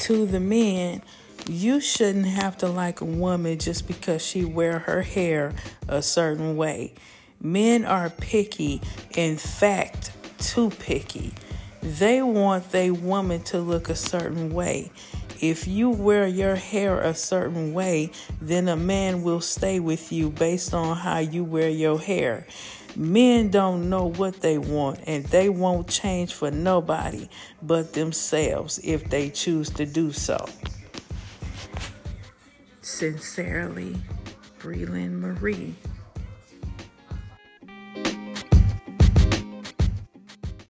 to the men, you shouldn't have to like a woman just because she wear her hair a certain way. Men are picky, in fact, too picky. They want their woman to look a certain way. If you wear your hair a certain way, then a man will stay with you based on how you wear your hair. Men don't know what they want and they won't change for nobody but themselves if they choose to do so. Sincerely, Breland Marie.